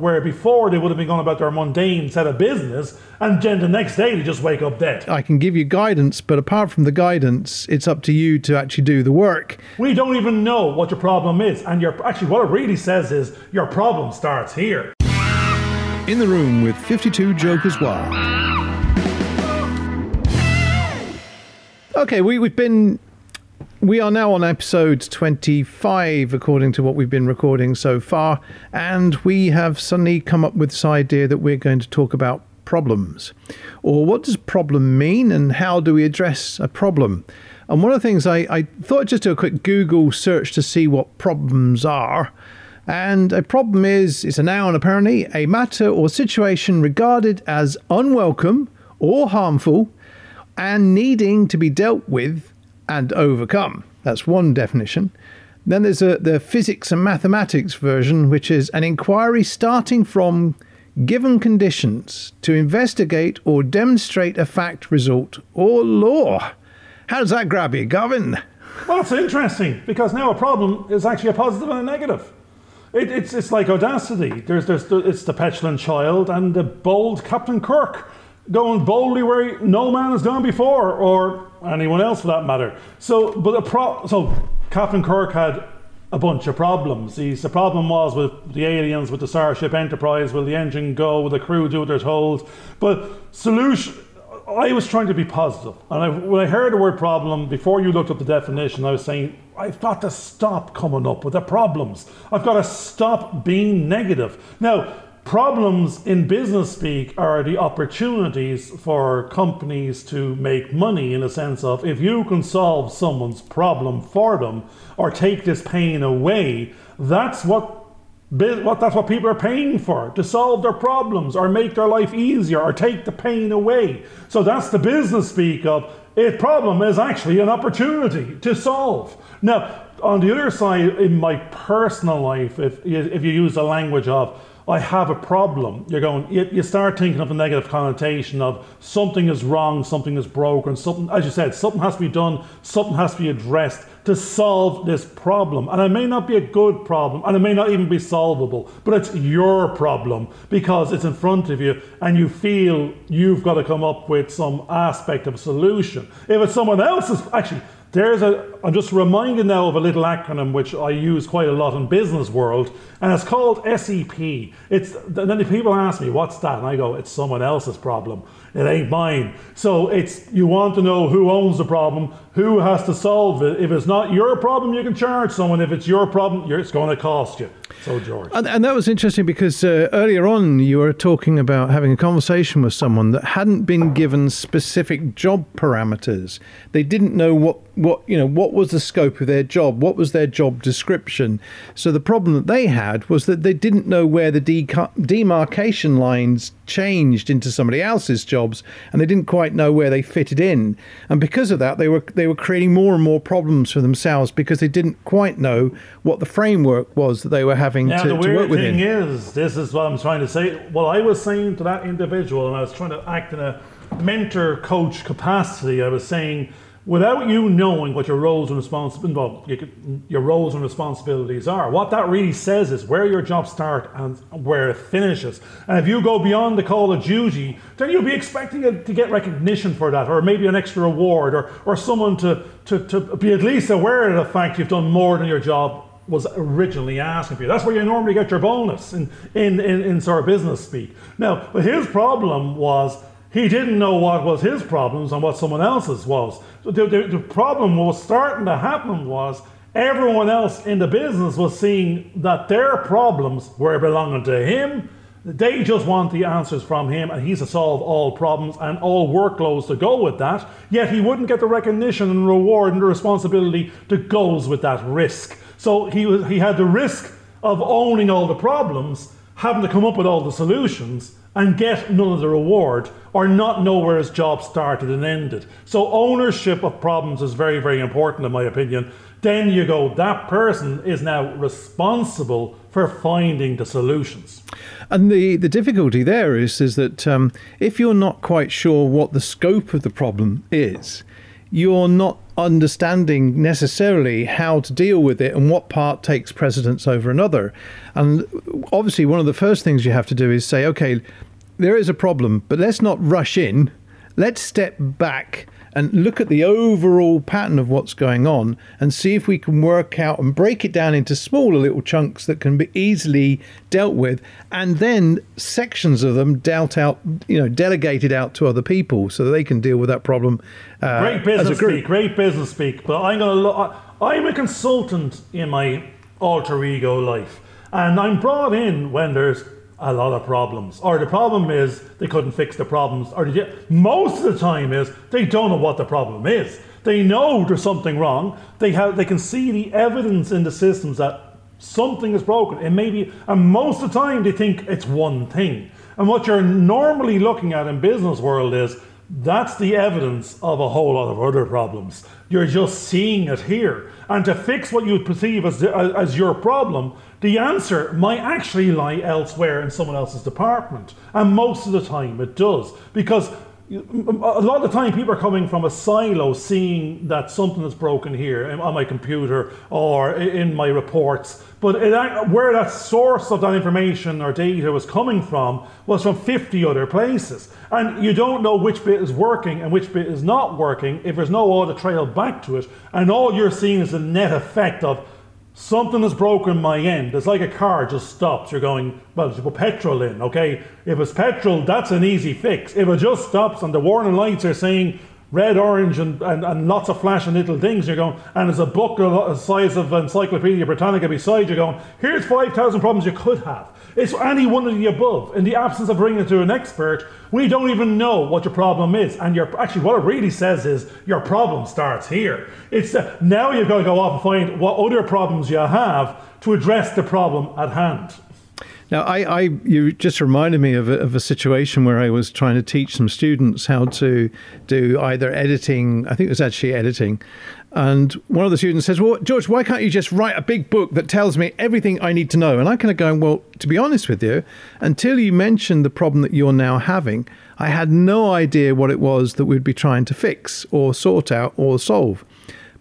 where before they would have been going about their mundane set of business, and then the next day they just wake up dead. I can give you guidance, but apart from the guidance, it's up to you to actually do the work. We don't even know what your problem is, and your actually what it really says is your problem starts here. In the room with 52 Jokers Wild. Okay, we, we've been we are now on episode 25, according to what we've been recording so far, and we have suddenly come up with this idea that we're going to talk about problems. Or what does problem mean, and how do we address a problem? And one of the things I, I thought I'd just do a quick Google search to see what problems are. And a problem is, it's a noun apparently, a matter or situation regarded as unwelcome or harmful and needing to be dealt with and overcome. That's one definition. Then there's a, the physics and mathematics version, which is an inquiry starting from given conditions to investigate or demonstrate a fact, result, or law. How does that grab you, Gavin? Well, it's interesting because now a problem is actually a positive and a negative. It, it's, it's like audacity. There's, there's it's the petulant child and the bold Captain Kirk going boldly where no man has gone before, or anyone else for that matter. So, but a pro- so Captain Kirk had a bunch of problems. He's, the problem was with the aliens, with the Starship Enterprise, will the engine go, will the crew do what they're told? But solution, I was trying to be positive. And I, when I heard the word problem, before you looked up the definition, I was saying, I've got to stop coming up with the problems. I've got to stop being negative. Now, Problems in business speak are the opportunities for companies to make money in a sense of if you can solve someone's problem for them or take this pain away, that's what what that's what people are paying for to solve their problems or make their life easier or take the pain away. So that's the business speak of a problem is actually an opportunity to solve. Now, on the other side, in my personal life, if if you use the language of I have a problem. You're going, you, you, start thinking of a negative connotation of something is wrong, something is broken, something, as you said, something has to be done, something has to be addressed to solve this problem. And it may not be a good problem, and it may not even be solvable, but it's your problem because it's in front of you and you feel you've got to come up with some aspect of a solution. If it's someone else's, actually, there's a, I'm just reminded now of a little acronym which I use quite a lot in business world, and it's called SEP. It's and then people ask me, "What's that?" and I go, "It's someone else's problem. It ain't mine." So it's you want to know who owns the problem, who has to solve it. If it's not your problem, you can charge someone. If it's your problem, it's going to cost you. So, George. And, and that was interesting because uh, earlier on you were talking about having a conversation with someone that hadn't been given specific job parameters. They didn't know what, what, you know, what was the scope of their job, what was their job description. So the problem that they had was that they didn't know where the demarcation lines changed into somebody else's jobs and they didn't quite know where they fitted in. And because of that, they were they were creating more and more problems for themselves because they didn't quite know what the framework was that they were having now, to, the weird to work thing within. is, this is what I'm trying to say. What I was saying to that individual, and I was trying to act in a mentor coach capacity, I was saying, without you knowing what your roles and responsibilities, well, your roles and responsibilities are, what that really says is where your job starts and where it finishes. And if you go beyond the call of duty, then you'll be expecting to get recognition for that, or maybe an extra award, or, or someone to, to, to be at least aware of the fact you've done more than your job was originally asking for you. That's where you normally get your bonus in, in, in, in sort of business speak. Now, but his problem was he didn't know what was his problems and what someone else's was. So the, the, the problem was starting to happen was everyone else in the business was seeing that their problems were belonging to him. They just want the answers from him, and he's to solve all problems and all workloads to go with that. Yet he wouldn't get the recognition and reward and the responsibility that goes with that risk. So he, was, he had the risk of owning all the problems, having to come up with all the solutions, and get none of the reward, or not know where his job started and ended. So ownership of problems is very, very important, in my opinion. Then you go, that person is now responsible for finding the solutions. And the, the difficulty there is, is that um, if you're not quite sure what the scope of the problem is, you're not understanding necessarily how to deal with it and what part takes precedence over another. And obviously, one of the first things you have to do is say, okay, there is a problem, but let's not rush in. Let's step back and look at the overall pattern of what's going on and see if we can work out and break it down into smaller little chunks that can be easily dealt with and then sections of them dealt out you know delegated out to other people so that they can deal with that problem uh, great business speak great business speak but i'm going to look i'm a consultant in my alter ego life and i'm brought in when there's a lot of problems. Or the problem is they couldn't fix the problems. Or they, most of the time is they don't know what the problem is. They know there's something wrong. They have they can see the evidence in the systems that something is broken. It may be, and most of the time they think it's one thing. And what you're normally looking at in business world is that's the evidence of a whole lot of other problems. You're just seeing it here. And to fix what you perceive as, as your problem, the answer might actually lie elsewhere in someone else's department. And most of the time it does. Because a lot of the time people are coming from a silo seeing that something is broken here on my computer or in my reports. But it, where that source of that information or data was coming from was from 50 other places. And you don't know which bit is working and which bit is not working if there's no audit trail back to it. And all you're seeing is the net effect of something has broken my end. It's like a car just stops. You're going, well, you put petrol in, okay? If it's petrol, that's an easy fix. If it just stops and the warning lights are saying red, orange, and, and, and lots of flashing little things, you're going, and there's a book the size of Encyclopedia Britannica beside you going, here's 5,000 problems you could have. It's any one of the above. In the absence of bringing it to an expert, we don't even know what your problem is. And your actually, what it really says is your problem starts here. It's uh, now you've got to go off and find what other problems you have to address the problem at hand. Now, I, I, you just reminded me of a, of a situation where I was trying to teach some students how to do either editing. I think it was actually editing, and one of the students says, Well, George, why can't you just write a big book that tells me everything I need to know? And I kind of going, Well, to be honest with you, until you mentioned the problem that you're now having, I had no idea what it was that we'd be trying to fix or sort out or solve.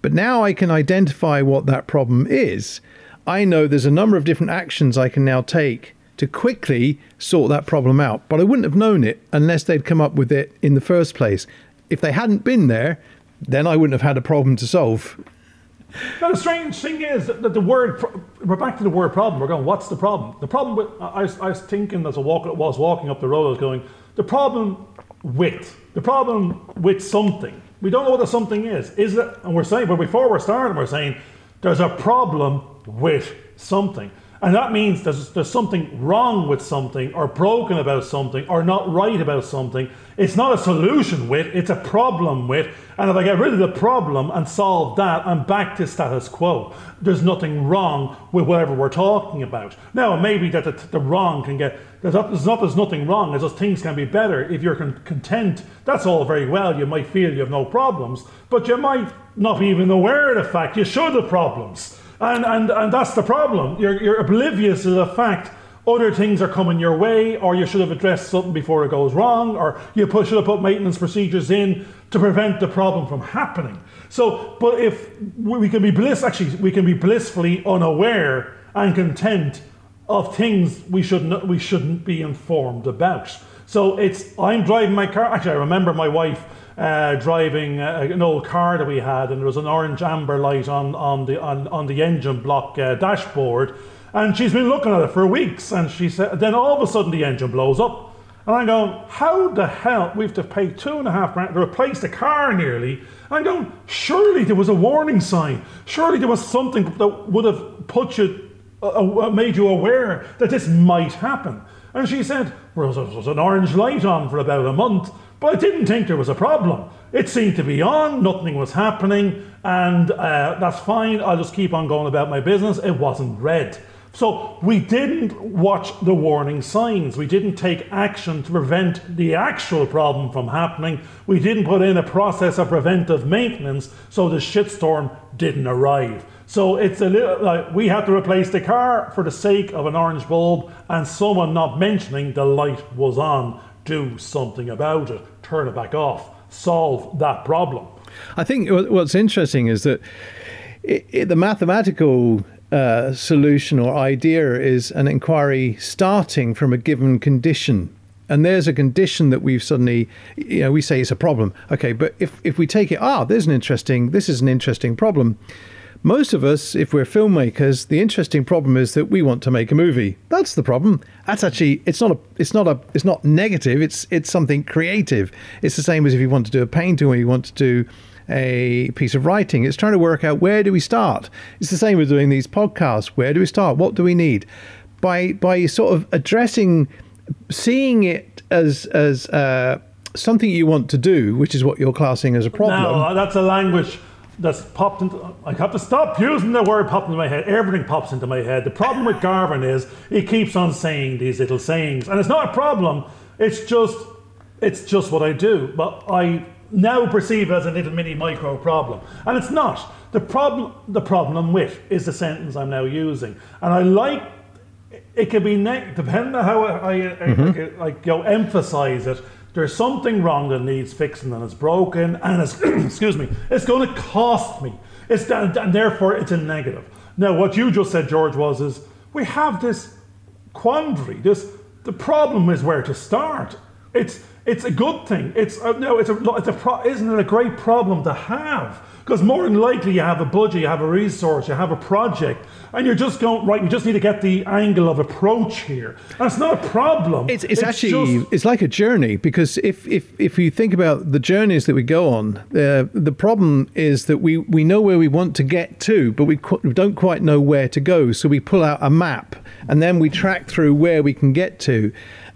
But now I can identify what that problem is. I know there's a number of different actions I can now take to quickly sort that problem out. But I wouldn't have known it unless they'd come up with it in the first place. If they hadn't been there, then I wouldn't have had a problem to solve. Now, the strange thing is that the word, we're back to the word problem. We're going, what's the problem? The problem with, I was, I was thinking as I was walking up the road, I was going, the problem with, the problem with something. We don't know what the something is. Is it, and we're saying, but before we're starting, we're saying, there's a problem with something. And that means there's, there's something wrong with something, or broken about something, or not right about something. It's not a solution with, it's a problem with. And if I get rid of the problem and solve that, I'm back to status quo. There's nothing wrong with whatever we're talking about. Now, maybe that the, the wrong can get, there's not, there's not there's nothing wrong, it's just things can be better. If you're con- content, that's all very well. You might feel you have no problems, but you might not be even aware of the fact you should have problems. And, and, and that's the problem. You're, you're oblivious to the fact other things are coming your way, or you should have addressed something before it goes wrong, or you should have put maintenance procedures in to prevent the problem from happening. So, but if we can be bliss, actually, we can be blissfully unaware and content of things we shouldn't we shouldn't be informed about. So it's I'm driving my car. Actually, I remember my wife uh, driving uh, an old car that we had, and there was an orange amber light on, on, the, on, on the engine block uh, dashboard. And she's been looking at it for weeks, and she said, then all of a sudden the engine blows up. And I'm going, how the hell? We have to pay two and a half grand to replace the car nearly. I'm going, surely there was a warning sign. Surely there was something that would have put you, uh, uh made you aware that this might happen. And she said, well, there was an orange light on for about a month. But I didn't think there was a problem. It seemed to be on, nothing was happening, and uh, that's fine. I'll just keep on going about my business. It wasn't red. So we didn't watch the warning signs. We didn't take action to prevent the actual problem from happening. We didn't put in a process of preventive maintenance so the shitstorm didn't arrive. So it's a little like we had to replace the car for the sake of an orange bulb and someone not mentioning the light was on do something about it, turn it back off, solve that problem. I think what's interesting is that it, it, the mathematical uh, solution or idea is an inquiry starting from a given condition. And there's a condition that we've suddenly, you know, we say it's a problem. Okay, but if, if we take it, ah, there's an interesting, this is an interesting problem. Most of us, if we're filmmakers, the interesting problem is that we want to make a movie. That's the problem. That's actually it's not a it's not a it's not negative. It's it's something creative. It's the same as if you want to do a painting or you want to do a piece of writing. It's trying to work out where do we start. It's the same with doing these podcasts. Where do we start? What do we need? By by sort of addressing, seeing it as as uh, something you want to do, which is what you're classing as a problem. No, that's a language that's popped into. I have to stop using the word popped into my head. Everything pops into my head. The problem with Gavin is he keeps on saying these little sayings, and it's not a problem. It's just, it's just what I do. But I now perceive as a little mini micro problem. And it's not. The problem the problem with is the sentence I'm now using. And I like it can be ne- depending on how I, I, mm-hmm. I, I go emphasize it. There's something wrong that needs fixing and it's broken and it's excuse me, it's going to cost me. It's and therefore it's a negative. Now what you just said, George, was is we have this quandary. This the problem is where to start. It's it's a good thing. It's a, no, it's a, it's a pro, isn't it a great problem to have? Because more than likely you have a budget, you have a resource, you have a project, and you're just going right. We just need to get the angle of approach here. And it's not a problem. It's, it's, it's actually just, it's like a journey because if if if you think about the journeys that we go on, uh, the problem is that we we know where we want to get to, but we, qu- we don't quite know where to go. So we pull out a map and then we track through where we can get to.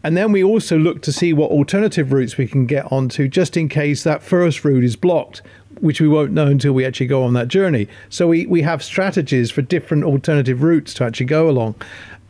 And then we also look to see what alternative routes we can get onto just in case that first route is blocked, which we won't know until we actually go on that journey. So we, we have strategies for different alternative routes to actually go along.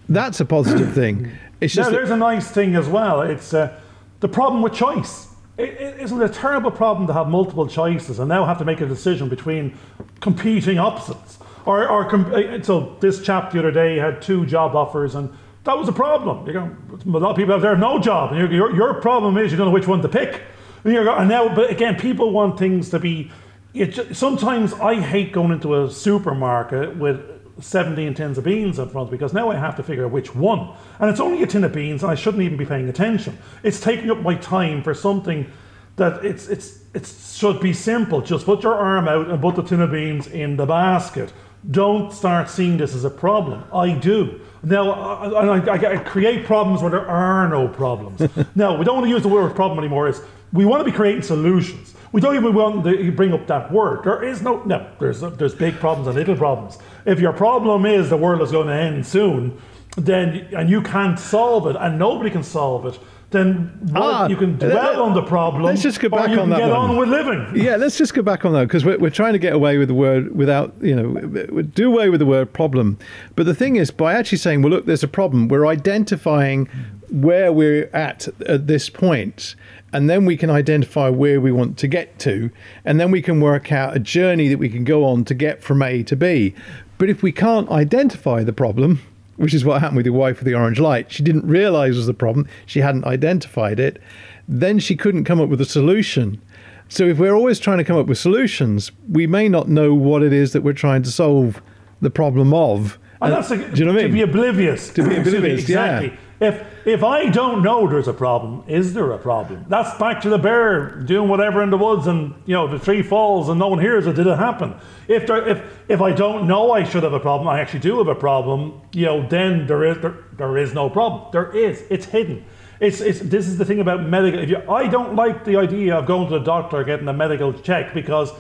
That's a positive thing. It's just now, there's a nice thing as well. It's uh, the problem with choice. It, isn't it a terrible problem to have multiple choices and now have to make a decision between competing opposites? Or, or uh, so this chap the other day had two job offers and that was a problem. You know, a lot of people out there have no job, and your, your problem is you don't know which one to pick. And, and now, but again, people want things to be. Just, sometimes I hate going into a supermarket with 17 tins of beans in front because now I have to figure out which one. And it's only a tin of beans, and I shouldn't even be paying attention. It's taking up my time for something that it's it's it should be simple. Just put your arm out and put the tin of beans in the basket. Don't start seeing this as a problem. I do. Now, I, I, I, create problems where there are no problems. now, we don't want to use the word problem anymore. It's, we want to be creating solutions. We don't even want to bring up that word. There is no, no, there's, there's big problems and little problems. If your problem is the world is going to end soon, then, and you can't solve it, and nobody can solve it, then ah, you can dwell uh, on the problem. Let's just go back on that. Get one. on with living. Yeah, let's just go back on that because we're, we're trying to get away with the word without, you know, do away with the word problem. But the thing is, by actually saying, well, look, there's a problem, we're identifying where we're at at this point, and then we can identify where we want to get to, and then we can work out a journey that we can go on to get from A to B. But if we can't identify the problem, which is what happened with your wife with the orange light. She didn't realize was the problem. She hadn't identified it. Then she couldn't come up with a solution. So if we're always trying to come up with solutions, we may not know what it is that we're trying to solve the problem of. And that's a, do you know what I mean? To be oblivious. To be oblivious, exactly. Yeah. If if I don't know there's a problem, is there a problem? That's back to the bear doing whatever in the woods, and you know the tree falls and no one hears it. Did it happen? If there, if if I don't know I should have a problem, I actually do have a problem. You know, then there is there, there is no problem. There is. It's hidden. It's, it's, this is the thing about medical. If you, I don't like the idea of going to the doctor getting a medical check because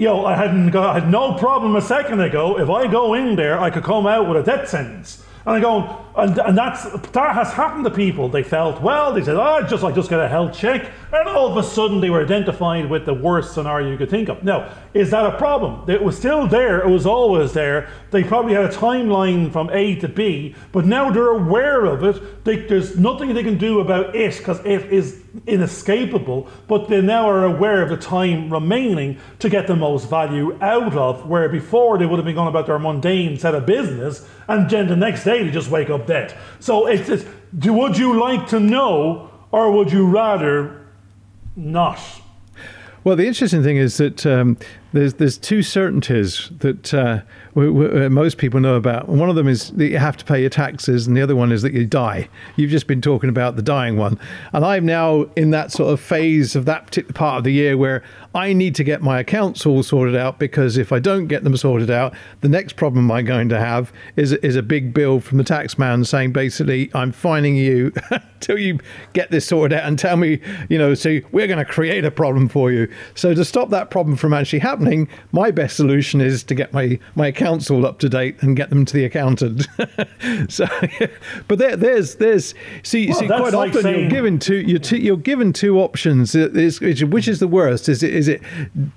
you know, I hadn't got, I had no problem a second ago. If I go in there, I could come out with a death sentence. And I go, and, and that's that has happened to people. They felt well. They said, "Oh, just I just get a health check," and all of a sudden they were identified with the worst scenario you could think of. Now, is that a problem? It was still there. It was always there. They probably had a timeline from A to B, but now they're aware of it. They, there's nothing they can do about it because it is inescapable. But they now are aware of the time remaining to get the most value out of. Where before they would have been going about their mundane set of business, and then the next day they just wake up dead. So it's, it's do, would you like to know or would you rather not? Well, the interesting thing is that um, there's there's two certainties that uh, we, we, uh, most people know about. One of them is that you have to pay your taxes, and the other one is that you die. You've just been talking about the dying one, and I'm now in that sort of phase of that particular part of the year where I need to get my accounts all sorted out because if I don't get them sorted out, the next problem I'm going to have is is a big bill from the tax man saying basically I'm fining you until you get this sorted out and tell me, you know, so we're going to create a problem for you. So to stop that problem from actually happening, my best solution is to get my my accounts all up to date and get them to the accountant. so, but there, there's there's see well, see quite like often saying, you're given two you're, t- you're given two options. Is, which is the worst? Is it is it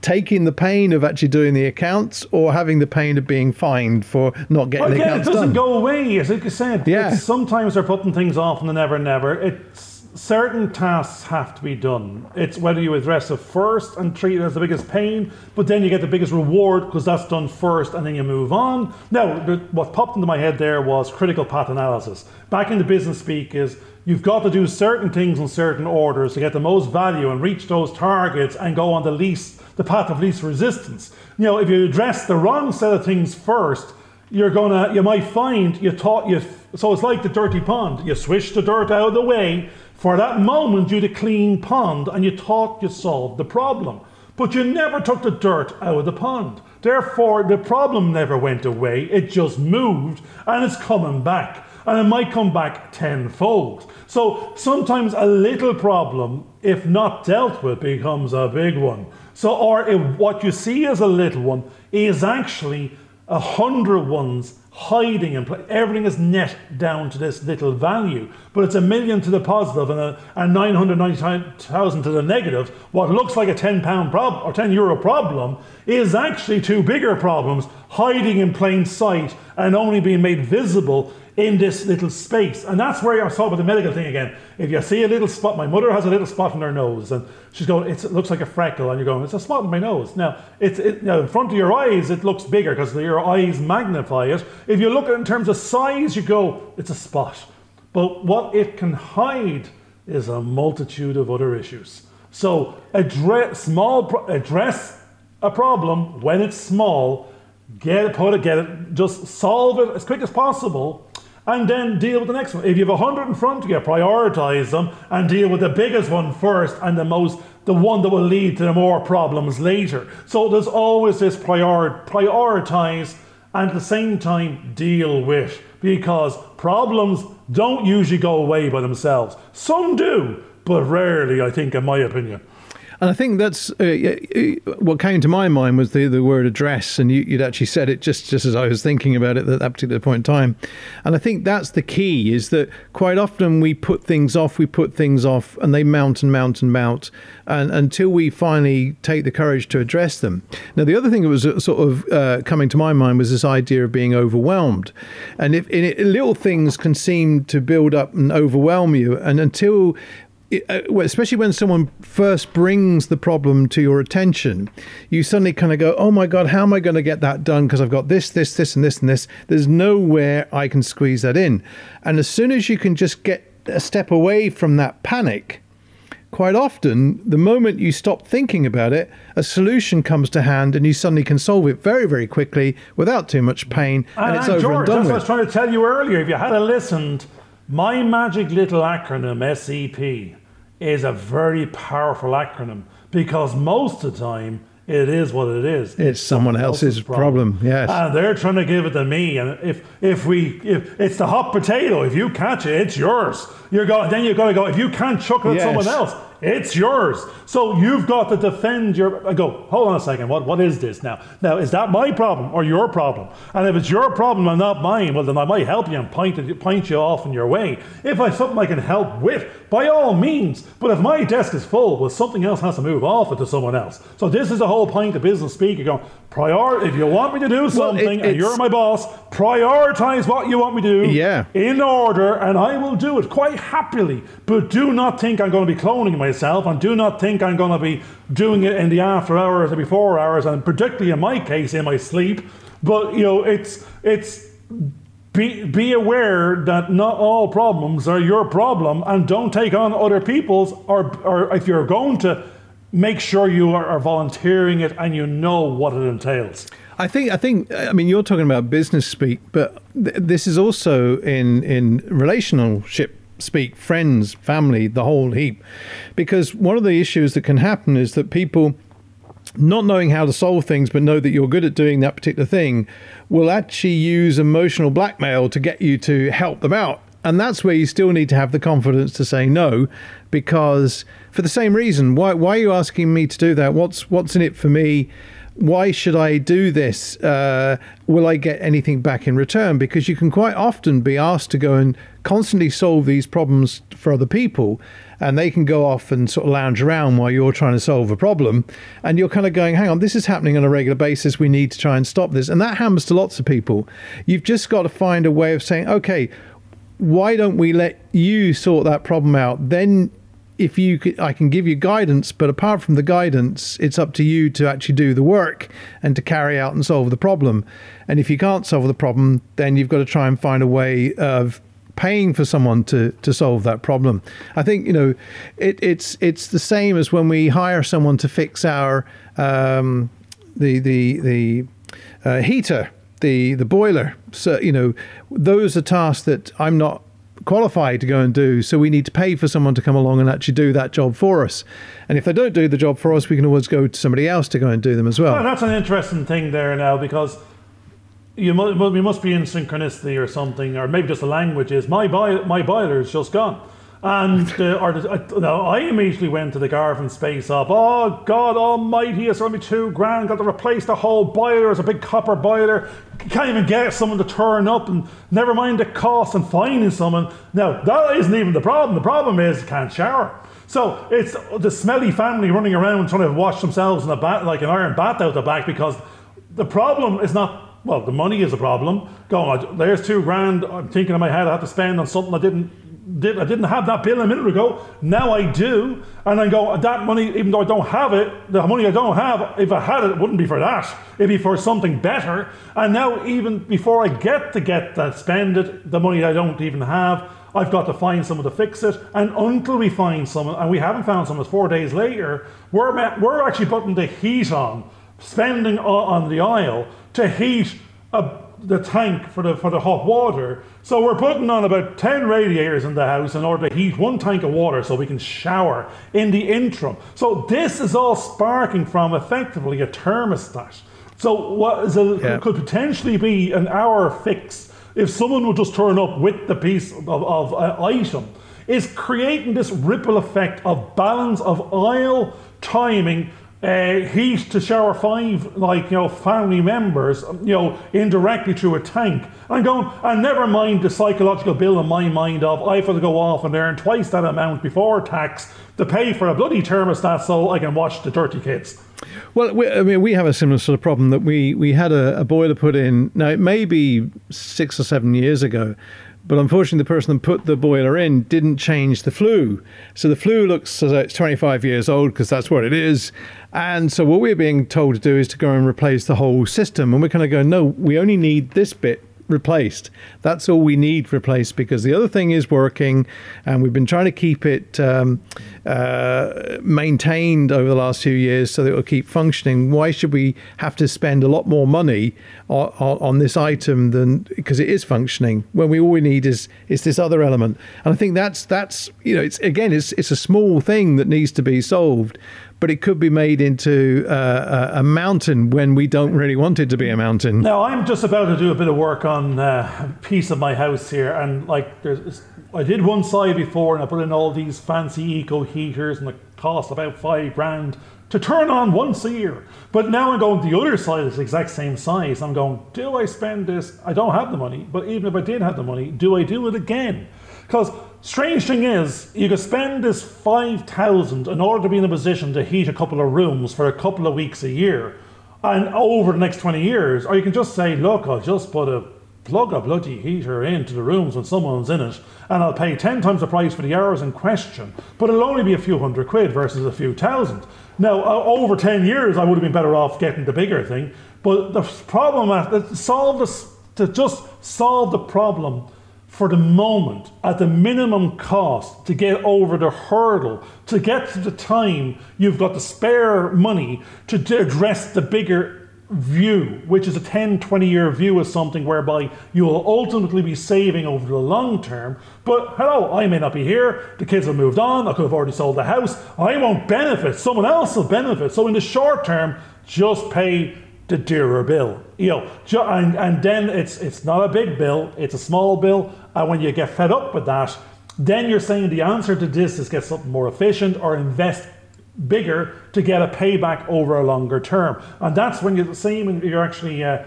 taking the pain of actually doing the accounts or having the pain of being fined for not getting well, the accounts done? It doesn't done? go away, as I said. Yeah. sometimes they're putting things off and the never never. It's certain tasks have to be done. It's whether you address it first and treat it as the biggest pain, but then you get the biggest reward because that's done first and then you move on. Now, what popped into my head there was critical path analysis. Back in the business speak is you've got to do certain things in certain orders to get the most value and reach those targets and go on the least the path of least resistance. You know, if you address the wrong set of things first, you're gonna you might find you taught you so it's like the dirty pond. You swish the dirt out of the way for that moment, you had a clean pond and you thought you solved the problem. But you never took the dirt out of the pond. Therefore, the problem never went away, it just moved and it's coming back. And it might come back tenfold. So sometimes a little problem, if not dealt with, becomes a big one. So, or if what you see as a little one is actually a hundred ones hiding in place. Everything is net down to this little value, but it's a million to the positive and, a, and 990,000 to the negative. What looks like a 10 pound problem or 10 euro problem is actually two bigger problems hiding in plain sight and only being made visible in this little space. And that's where I saw with the medical thing again. If you see a little spot, my mother has a little spot in her nose, and she's going, it looks like a freckle, and you're going, it's a spot in my nose. Now, it's it, know, in front of your eyes, it looks bigger because your eyes magnify it. If you look at it in terms of size, you go, it's a spot. But what it can hide is a multitude of other issues. So address small address a problem when it's small, get it, put it, get it, just solve it as quick as possible and then deal with the next one. If you have a hundred in front of you, prioritize them and deal with the biggest one first and the most the one that will lead to the more problems later. So there's always this prior, prioritize and at the same time deal with because problems don't usually go away by themselves. Some do, but rarely, I think, in my opinion. And I think that's uh, what came to my mind was the, the word address, and you, would actually said it just, just as I was thinking about it at that particular point in time. And I think that's the key is that quite often we put things off, we put things off, and they mount and mount and mount and, until we finally take the courage to address them. Now, the other thing that was uh, sort of uh, coming to my mind was this idea of being overwhelmed. And if it, little things can seem to build up and overwhelm you, and until uh, Uh, especially when someone first brings the problem to your attention, you suddenly kind of go, "Oh my god, how am I going to get that done? Because I've got this, this, this, and this, and this. There's nowhere I can squeeze that in." And as soon as you can just get a step away from that panic, quite often, the moment you stop thinking about it, a solution comes to hand, and you suddenly can solve it very, very quickly without too much pain, and, and it's over George, and done that's with. what I was trying to tell you earlier. If you had listened, my magic little acronym SEP is a very powerful acronym because most of the time it is what it is. It's, someone, else's, problem. problem. Yes, and they're trying to give it to me. And if if we if it's the hot potato, if you catch it, it's yours. You're going. Then you've got to go. If you can't chuck it at someone else, it's yours. So you've got to defend your. I go, hold on a second. What, what is this now? Now, is that my problem or your problem? And if it's your problem and not mine, well, then I might help you and point, it, point you off in your way. If I something I can help with, by all means. But if my desk is full, well, something else has to move off it to someone else. So this is the whole point of business speak. You're going, prior, if you want me to do something well, it, and you're my boss, prioritize what you want me to do yeah. in order, and I will do it quite happily. But do not think I'm going to be cloning myself, and do not think I'm going to be doing it in the after hours or before hours, and particularly in my case, in my sleep. But you know, it's it's be, be aware that not all problems are your problem and don't take on other people's or, or if you're going to make sure you are, are volunteering it and you know what it entails. I think I think I mean you're talking about business speak, but th- this is also in in relationship speak, friends, family, the whole heap. Because one of the issues that can happen is that people not knowing how to solve things but know that you're good at doing that particular thing will actually use emotional blackmail to get you to help them out. And that's where you still need to have the confidence to say no because for the same reason, why why are you asking me to do that? What's what's in it for me? why should I do this? Uh, will I get anything back in return? Because you can quite often be asked to go and constantly solve these problems for other people, and they can go off and sort of lounge around while you're trying to solve a problem. And you're kind of going, hang on, this is happening on a regular basis. We need to try and stop this. And that happens to lots of people. You've just got to find a way of saying, okay, why don't we let you sort that problem out? Then if you could, I can give you guidance, but apart from the guidance, it's up to you to actually do the work and to carry out and solve the problem. And if you can't solve the problem, then you've got to try and find a way of paying for someone to to solve that problem. I think you know it, it's it's the same as when we hire someone to fix our um, the the the uh, heater, the the boiler. So you know those are tasks that I'm not qualified to go and do. So we need to pay for someone to come along and actually do that job for us. And if they don't do the job for us, we can always go to somebody else to go and do them as well. well that's an interesting thing there now because you must, we must be in synchronicity or something, or maybe just the language is my boiler, my boiler is just gone. And uh, or uh, no, I immediately went to the Garvin space up. Oh God Almighty! It's only two grand. Got to replace the whole boiler. It's a big copper boiler. Can't even get someone to turn up, and never mind the cost and finding someone. Now that isn't even the problem. The problem is can't shower. So it's the smelly family running around trying to wash themselves in a bat like an iron bath out the back because the problem is not well, the money is a problem. Go there's two grand. I'm thinking in my head I have to spend on something I didn't did, I didn't have that bill a minute ago. Now I do. And I go, that money, even though I don't have it, the money I don't have, if I had it, it wouldn't be for that. It'd be for something better. And now, even before I get to get that, spend it, the money I don't even have, I've got to find someone to fix it. And until we find someone, and we haven't found someone four days later, we're, we're actually putting the heat on, spending on the aisle to heat a the tank for the for the hot water. So we're putting on about 10 radiators in the house in order to heat one tank of water so we can shower in the interim. So this is all sparking from effectively a thermostat. So what is a, yeah. could potentially be an hour fix if someone would just turn up with the piece of, of uh, item is creating this ripple effect of balance of aisle timing uh, heat to shower five like you know family members you know indirectly through a tank i'm going and never mind the psychological bill in my mind of i have got to go off and earn twice that amount before tax to pay for a bloody thermostat so i can watch the dirty kids well, we, I mean, we have a similar sort of problem that we, we had a, a boiler put in. Now, it may be six or seven years ago, but unfortunately, the person that put the boiler in didn't change the flue. So the flue looks as though it's 25 years old because that's what it is. And so what we're being told to do is to go and replace the whole system. And we're kind of going, no, we only need this bit replaced. That's all we need replaced because the other thing is working, and we've been trying to keep it um, uh, maintained over the last few years so that it will keep functioning. Why should we have to spend a lot more money on, on this item than because it is functioning when we all we need is is this other element? And I think that's that's you know it's again it's it's a small thing that needs to be solved but it could be made into uh, a mountain when we don't really want it to be a mountain. Now, I'm just about to do a bit of work on uh, a piece of my house here, and like, there's, I did one side before, and I put in all these fancy eco heaters, and it cost about five grand to turn on once a year. But now I'm going to the other side is the exact same size. I'm going, do I spend this? I don't have the money, but even if I did have the money, do I do it again? Because strange thing is, you could spend this 5,000 in order to be in a position to heat a couple of rooms for a couple of weeks a year and over the next 20 years, or you can just say, look, I'll just put a plug a bloody heater into the rooms when someone's in it, and I'll pay 10 times the price for the hours in question, but it'll only be a few hundred quid versus a few thousand. Now, over 10 years, I would have been better off getting the bigger thing, but the problem, uh, solve this, to just solve the problem for the moment at the minimum cost to get over the hurdle, to get to the time you've got the spare money to address the bigger view, which is a 10, 20 year view of something whereby you will ultimately be saving over the long term. But hello, I may not be here, the kids have moved on, I could have already sold the house, I won't benefit, someone else will benefit. So in the short term, just pay the dearer bill. You know, and, and then it's it's not a big bill, it's a small bill, and when you get fed up with that, then you're saying the answer to this is get something more efficient or invest bigger to get a payback over a longer term. And that's when you're the same when you're actually uh,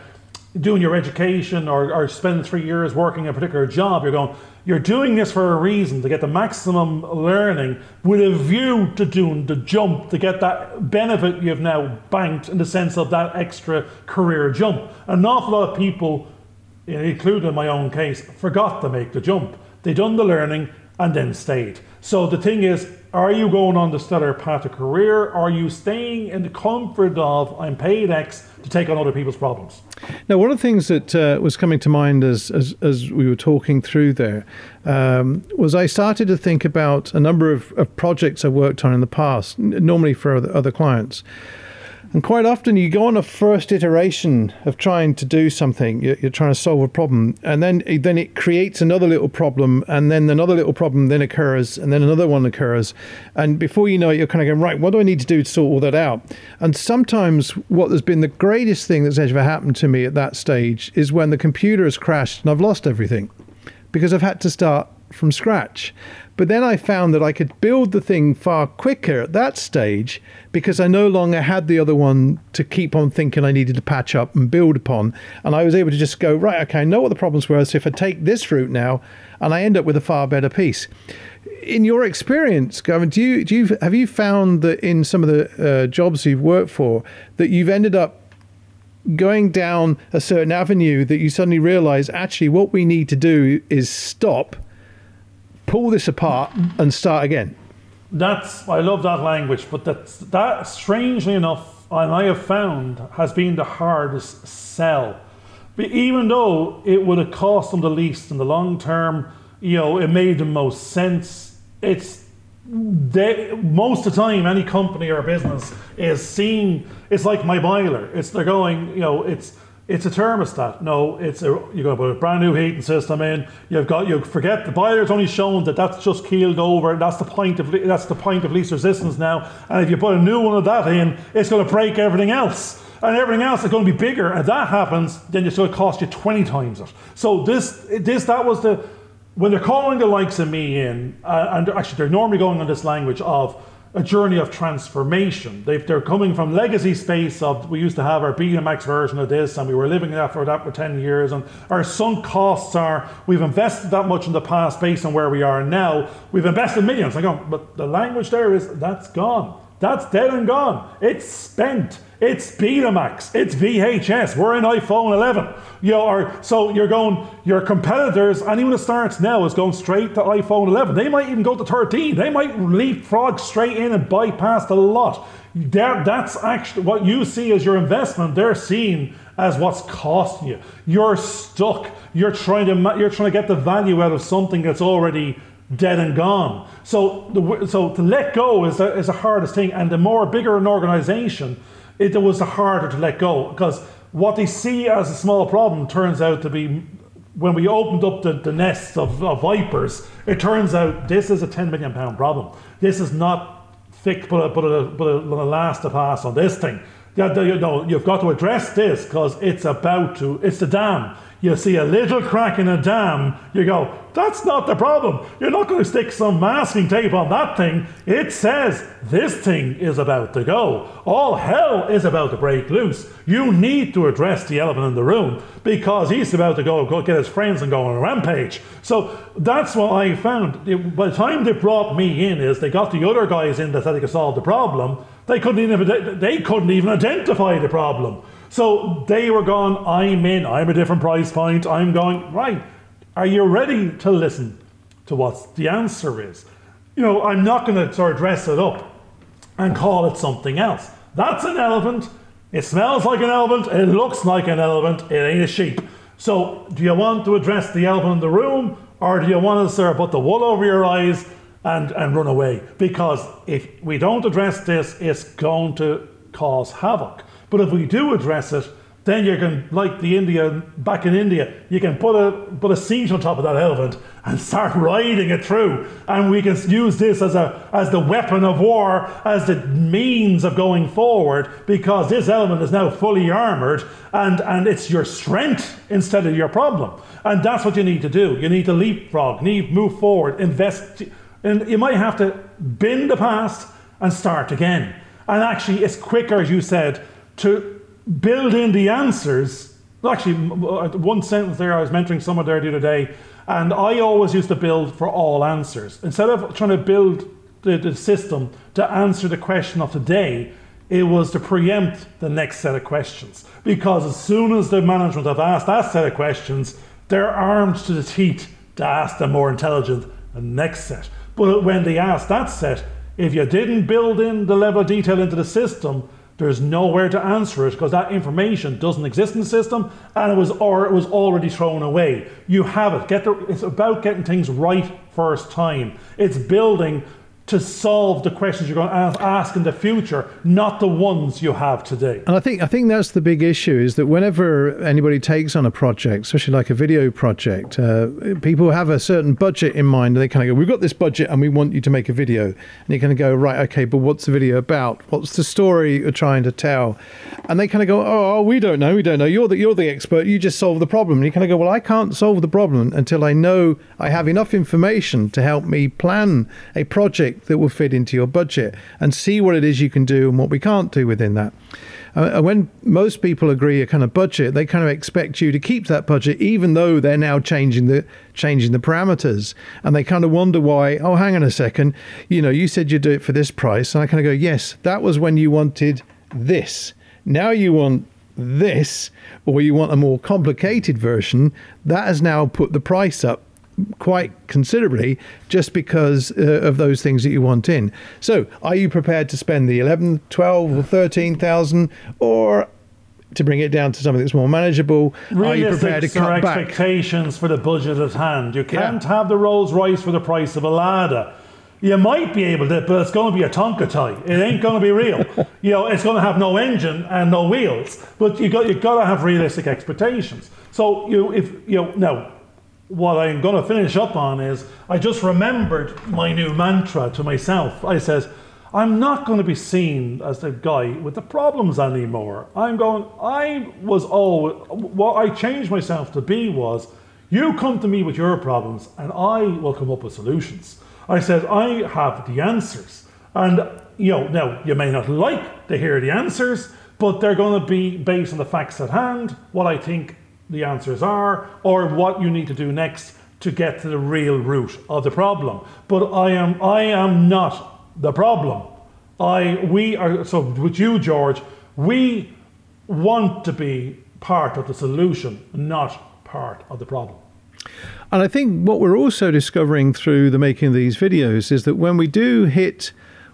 doing your education or, or spending three years working a particular job, you're going, you're doing this for a reason to get the maximum learning with a view to doing the jump to get that benefit you've now banked in the sense of that extra career jump. An awful lot of people, including my own case, forgot to make the jump. They done the learning and then stayed. So the thing is, are you going on the stellar path of career? Are you staying in the comfort of I'm paid X to take on other people's problems? Now, one of the things that uh, was coming to mind as, as, as we were talking through there um, was I started to think about a number of, of projects I worked on in the past, normally for other, other clients. And quite often you go on a first iteration of trying to do something, you're, you're, trying to solve a problem, and then then it creates another little problem, and then another little problem then occurs, and then another one occurs, and before you know it, you're kind of going right. What do I need to do to sort all that out? And sometimes what has been the greatest thing that's ever happened to me at that stage is when the computer has crashed and I've lost everything because I've had to start from scratch. But then I found that I could build the thing far quicker at that stage because I no longer had the other one to keep on thinking I needed to patch up and build upon. And I was able to just go, right, okay, I know what the problems were. So if I take this route now, and I end up with a far better piece. In your experience, Gavin, do you, do you have you found that in some of the uh, jobs you've worked for that you've ended up going down a certain avenue that you suddenly realize actually what we need to do is stop pull this apart and start again. That's I love that language, but that's that strangely enough, and I have found has been the hardest sell. But even though it would have cost them the least in the long term, you know, it made the most sense. It's they, most of the time, any company or business is seen. It's like my boiler. It's they're going, you know, it's it's a thermostat. No, it's a you got to put a brand new heating system in. You've got you forget the boiler's only shown that that's just keeled over. That's the point of that's the point of least resistance now. And if you put a new one of that in, it's going to break everything else. And everything else is going to be bigger. And that happens, then it's going to cost you 20 times it. So this this that was the when they're calling the likes of me in, uh, and actually they're normally going on this language of a journey of transformation. they are coming from legacy space of we used to have our Betamax version of this and we were living that for that for 10 years and our sunk costs are we've invested that much in the past based on where we are now. We've invested millions. I go, but the language there is that's gone. That's dead and gone. It's spent. It's Betamax. It's VHS. We're in iPhone 11. You know, or, so you're going, your competitors, anyone that starts now is going straight to iPhone 11. They might even go to 13. They might leapfrog straight in and bypass the lot. They're, that's actually what you see as your investment. They're seen as what's costing you. You're stuck. You're trying to you're trying to get the value out of something that's already dead and gone. So, the, so to let go is the, is the hardest thing. And the more bigger an organization, it was harder to let go because what they see as a small problem turns out to be when we opened up the, the nests of, of vipers, it turns out this is a 10 million pound problem. This is not thick, but a, but a, but a, a last to pass on this thing. You know, you've got to address this because it's about to, it's the dam you see a little crack in a dam, you go, that's not the problem. You're not going to stick some masking tape on that thing. It says this thing is about to go. All hell is about to break loose. You need to address the elephant in the room because he's about to go, go get his friends and go on a rampage. So that's what I found. By the time they brought me in, is they got the other guys in that said they could solve the problem. They couldn't even they couldn't even identify the problem. So they were going, I'm in, I'm a different price point. I'm going, right, are you ready to listen to what the answer is? You know, I'm not going to sort of dress it up and call it something else. That's an elephant. It smells like an elephant. It looks like an elephant. It ain't a sheep. So, do you want to address the elephant in the room, or do you want to sort of put the wool over your eyes and, and run away? Because if we don't address this, it's going to cause havoc. But if we do address it, then you can, like the India back in India, you can put a put a seat on top of that elephant and start riding it through, and we can use this as a as the weapon of war, as the means of going forward, because this elephant is now fully armored, and and it's your strength instead of your problem, and that's what you need to do. You need to leapfrog, need move forward, invest, and you might have to bin the past and start again. And actually, it's quicker, as you said, to build in the answers. Actually, uh, one sentence there, I was mentoring someone there the other day, and I always used to build for all answers. Instead of trying to build the, the system to answer the question of the day, it was to preempt the next set of questions. Because as soon as the management have asked that set of questions, they're armed to the teeth to ask the more intelligent next set. But when they ask that set, if you didn't build in the level of detail into the system, there's nowhere to answer it because that information doesn't exist in the system and it was or it was already thrown away. You have it. Get the, it's about getting things right first time. It's building to solve the questions you're going to ask in the future, not the ones you have today. And I think I think that's the big issue is that whenever anybody takes on a project, especially like a video project, uh, people have a certain budget in mind. And they kind of go, "We've got this budget, and we want you to make a video." And you kind of go, "Right, okay, but what's the video about? What's the story you're trying to tell?" And they kind of go, "Oh, we don't know. We don't know. You're the you're the expert. You just solve the problem." And you kind of go, "Well, I can't solve the problem until I know I have enough information to help me plan a project." That will fit into your budget and see what it is you can do and what we can't do within that. Uh, when most people agree a kind of budget, they kind of expect you to keep that budget, even though they're now changing the changing the parameters, and they kind of wonder why. Oh, hang on a second, you know, you said you'd do it for this price, and I kind of go, yes, that was when you wanted this. Now you want this, or you want a more complicated version. That has now put the price up quite considerably just because uh, of those things that you want in. So, are you prepared to spend the 11, 12 or 13,000 or to bring it down to something that's more manageable? Realistic are you prepared to cut back? expectations for the budget at hand. You can't yeah. have the Rolls Royce for the price of a Lada. You might be able to, but it's going to be a Tonka toy. It ain't going to be real. you know, it's going to have no engine and no wheels. But you got you got to have realistic expectations. So you if you know now what I'm going to finish up on is I just remembered my new mantra to myself. I says, I'm not going to be seen as the guy with the problems anymore. I'm going, I was always, what I changed myself to be was, you come to me with your problems and I will come up with solutions. I said, I have the answers. And, you know, now you may not like to hear the answers, but they're going to be based on the facts at hand, what I think the answers are, or what you need to do next to get to the real root of the problem. But I am I am not the problem. I we are so with you, George, we want to be part of the solution, not part of the problem. And I think what we're also discovering through the making of these videos is that when we do hit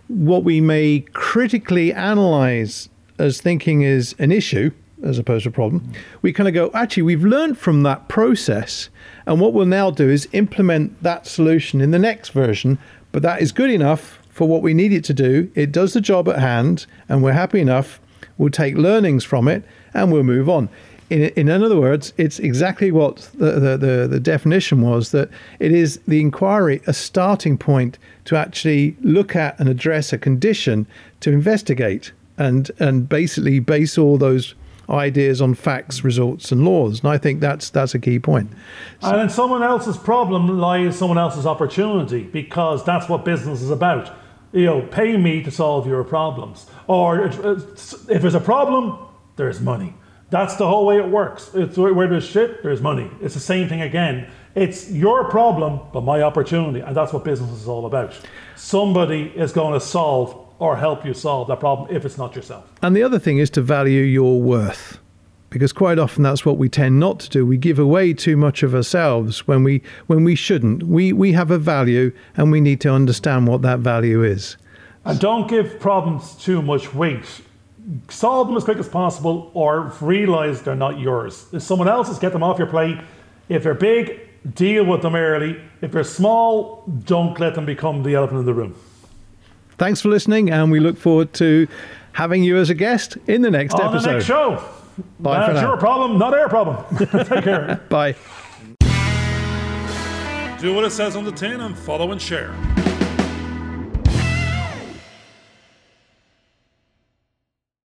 what we may critically analyze as thinking is an issue, as opposed to a problem, we kind of go, actually, we've learned from that process. And what we'll now do is implement that solution in the next version. But that is good enough for what we need it to do. It does the job at hand, and we're happy enough. We'll take learnings from it and we'll move on. In, in other words, it's exactly what the, the, the, the definition was that it is the inquiry a starting point to actually look at and address a condition to investigate and, and basically base all those ideas on facts, results, and laws. And I think that's that's a key point. So, and in someone else's problem lies someone else's opportunity because that's what business is about. You know, pay me to solve your problems. Or if there's a problem, there's money. That's the whole way it works. It's where there's shit, there's money. It's the same thing again. It's your problem, but my opportunity, and that's what business is all about. Somebody is going to solve or help you solve that problem if it's not yourself. And the other thing is to value your worth. Because quite often that's what we tend not to do. We give away too much of ourselves when we when we shouldn't. We we have a value and we need to understand what that value is. And don't give problems too much weight. Solve them as quick as possible or realize they're not yours. If someone else's, get them off your plate. If they're big, deal with them early. If they're small, don't let them become the elephant in the room. Thanks for listening, and we look forward to having you as a guest in the next On episode. the next show. Bye for That's now. your problem, not our problem. Take care. Bye. Do what it says on the tin and follow and share.